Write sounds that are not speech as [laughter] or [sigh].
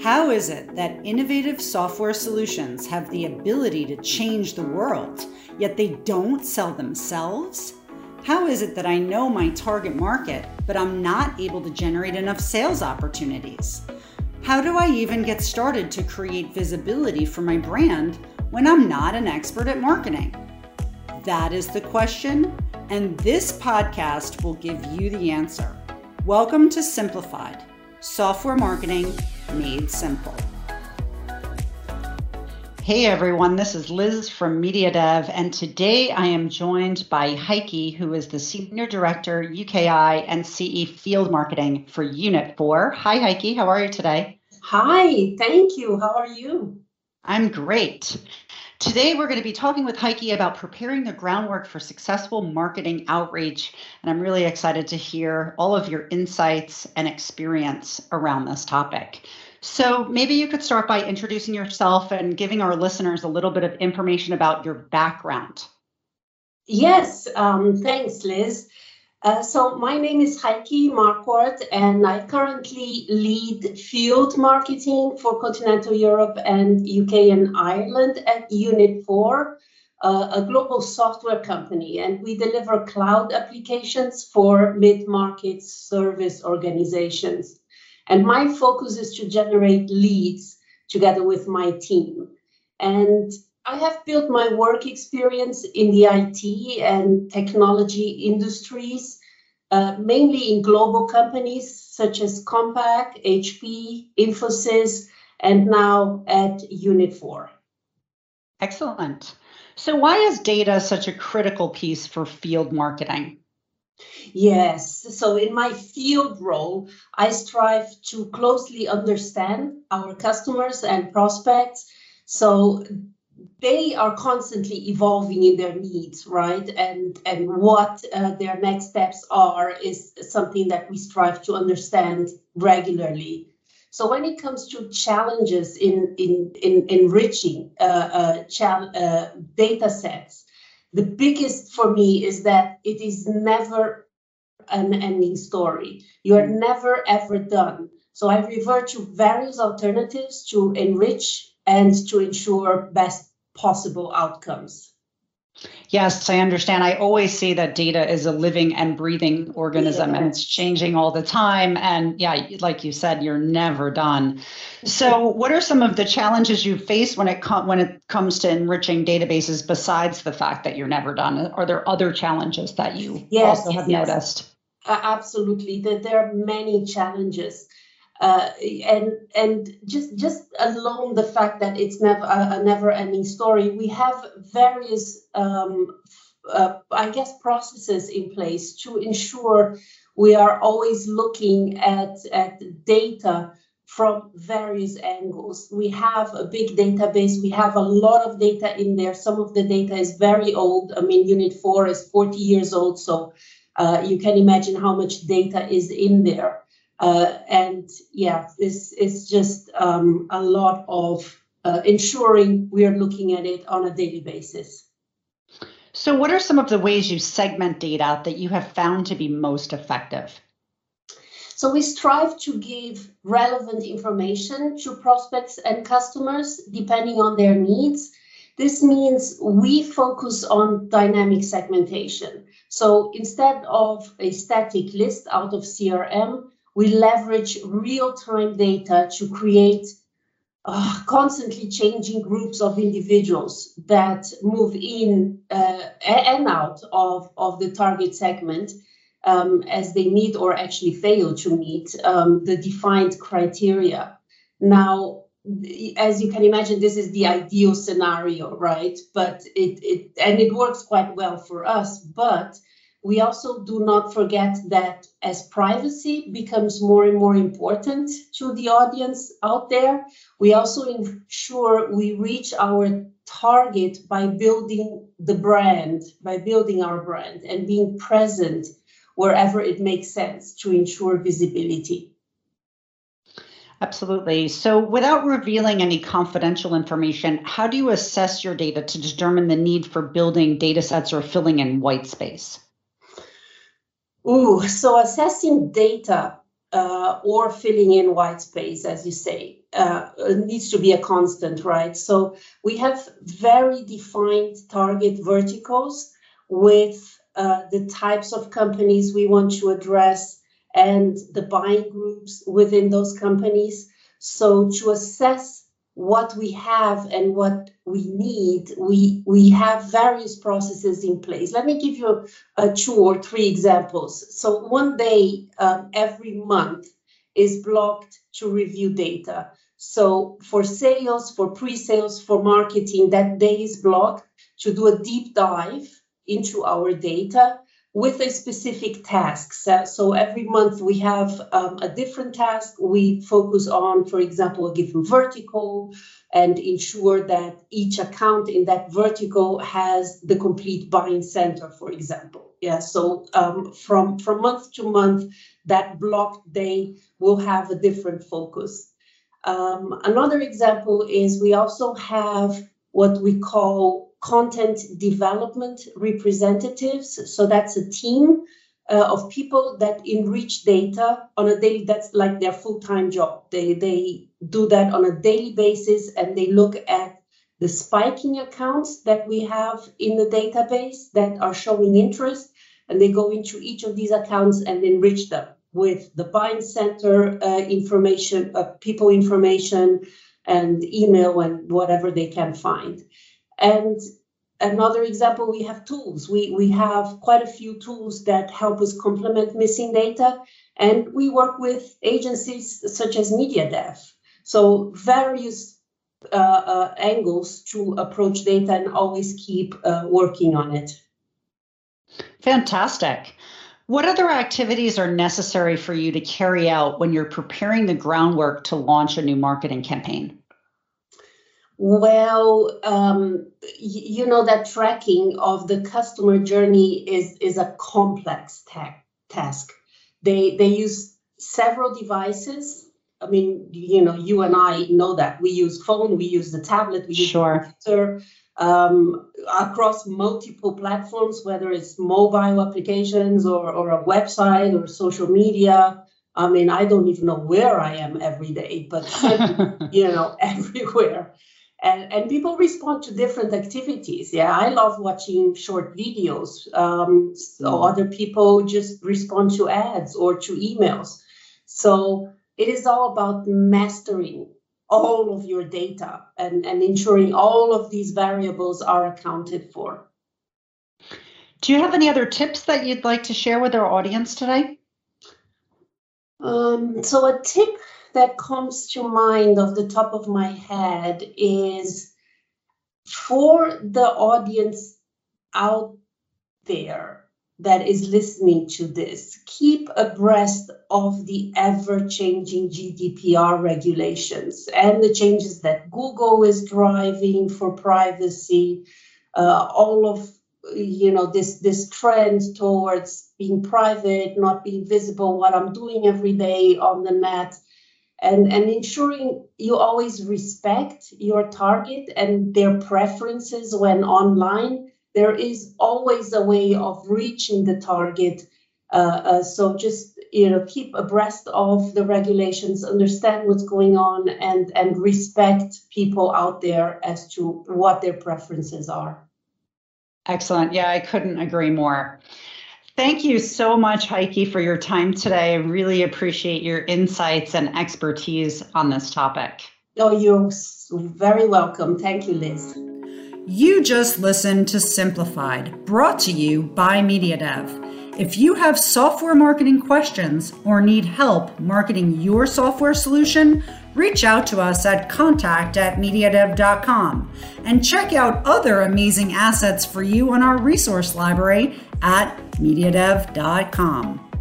How is it that innovative software solutions have the ability to change the world, yet they don't sell themselves? How is it that I know my target market, but I'm not able to generate enough sales opportunities? How do I even get started to create visibility for my brand when I'm not an expert at marketing? That is the question, and this podcast will give you the answer. Welcome to Simplified Software Marketing Made Simple. Hey everyone, this is Liz from Media Dev, and today I am joined by Heike, who is the Senior Director, UKI and CE Field Marketing for Unit 4. Hi Heike, how are you today? Hi, thank you. How are you? I'm great. Today, we're going to be talking with Heike about preparing the groundwork for successful marketing outreach. And I'm really excited to hear all of your insights and experience around this topic. So, maybe you could start by introducing yourself and giving our listeners a little bit of information about your background. Yes, um, thanks, Liz. Uh, so my name is Heike Marquardt, and I currently lead field marketing for continental Europe and UK and Ireland at Unit 4, uh, a global software company, and we deliver cloud applications for mid-market service organizations. And my focus is to generate leads together with my team. And I have built my work experience in the IT and technology industries, uh, mainly in global companies such as Compaq, HP, Infosys, and now at Unit 4. Excellent. So, why is data such a critical piece for field marketing? Yes. So, in my field role, I strive to closely understand our customers and prospects so they are constantly evolving in their needs, right? And and what uh, their next steps are is something that we strive to understand regularly. So when it comes to challenges in in, in enriching uh, uh, chal- uh, data sets, the biggest for me is that it is never an ending story. You are never ever done. So I revert to various alternatives to enrich and to ensure best possible outcomes. Yes, I understand. I always say that data is a living and breathing organism yeah. and it's changing all the time. And yeah, like you said, you're never done. So, what are some of the challenges you face when it com- when it comes to enriching databases besides the fact that you're never done? Are there other challenges that you yes, also have yes. noticed? Uh, absolutely. There are many challenges uh, and and just just alone the fact that it's never a, a never ending story we have various um, uh, i guess processes in place to ensure we are always looking at at data from various angles. We have a big database. We have a lot of data in there. Some of the data is very old. I mean unit 4 is 40 years old. So uh, you can imagine how much data is in there uh, and yeah, this is just um, a lot of uh, ensuring we are looking at it on a daily basis. So, what are some of the ways you segment data that you have found to be most effective? So, we strive to give relevant information to prospects and customers depending on their needs. This means we focus on dynamic segmentation. So, instead of a static list out of CRM, we leverage real-time data to create uh, constantly changing groups of individuals that move in uh, and out of, of the target segment um, as they meet or actually fail to meet um, the defined criteria. Now, as you can imagine, this is the ideal scenario, right? But it, it and it works quite well for us, but we also do not forget that as privacy becomes more and more important to the audience out there, we also ensure we reach our target by building the brand, by building our brand and being present wherever it makes sense to ensure visibility. Absolutely. So, without revealing any confidential information, how do you assess your data to determine the need for building data sets or filling in white space? Ooh, so assessing data uh, or filling in white space, as you say, uh, needs to be a constant, right? So we have very defined target verticals with uh, the types of companies we want to address and the buying groups within those companies. So to assess what we have and what we need, we we have various processes in place. Let me give you a, two or three examples. So one day um, every month is blocked to review data. So for sales, for pre-sales, for marketing, that day is blocked to do a deep dive into our data with a specific task. So, every month we have um, a different task. We focus on, for example, a given vertical and ensure that each account in that vertical has the complete buying center, for example. Yeah, so um, from, from month to month, that block day will have a different focus. Um, another example is we also have what we call content development representatives. So that's a team uh, of people that enrich data on a daily. That's like their full-time job. They they do that on a daily basis, and they look at the spiking accounts that we have in the database that are showing interest, and they go into each of these accounts and enrich them with the buying center uh, information, uh, people information, and email and whatever they can find. And another example, we have tools. We, we have quite a few tools that help us complement missing data. And we work with agencies such as MediaDev. So various uh, uh, angles to approach data and always keep uh, working on it. Fantastic. What other activities are necessary for you to carry out when you're preparing the groundwork to launch a new marketing campaign? Well, um, you know that tracking of the customer journey is is a complex ta- task. They they use several devices. I mean, you know, you and I know that we use phone, we use the tablet, we use sure. computer um, across multiple platforms, whether it's mobile applications or or a website or social media. I mean, I don't even know where I am every day, but [laughs] you know, everywhere and, and people respond to different activities. Yeah i love watching short videos um, so mm. other people just respond to ads or to emails. So it is all about mastering all of your data and, and ensuring all of these variables are accounted for. Do you have any other tips that you'd like to share with our audience today? Um, so a tip that comes to mind off the top of my head is for the audience out there that is listening to this, keep abreast of the ever changing GDPR regulations and the changes that Google is driving for privacy, uh, all of you know this this trend towards being private not being visible what i'm doing every day on the net and, and ensuring you always respect your target and their preferences when online. There is always a way of reaching the target. Uh, uh, so just you know keep abreast of the regulations, understand what's going on, and and respect people out there as to what their preferences are. Excellent. Yeah, I couldn't agree more. Thank you so much, Heike, for your time today. I really appreciate your insights and expertise on this topic. Oh, you're very welcome. Thank you, Liz. You just listened to Simplified, brought to you by MediaDev. If you have software marketing questions or need help marketing your software solution, reach out to us at contact at mediadev.com and check out other amazing assets for you on our resource library at mediadev.com.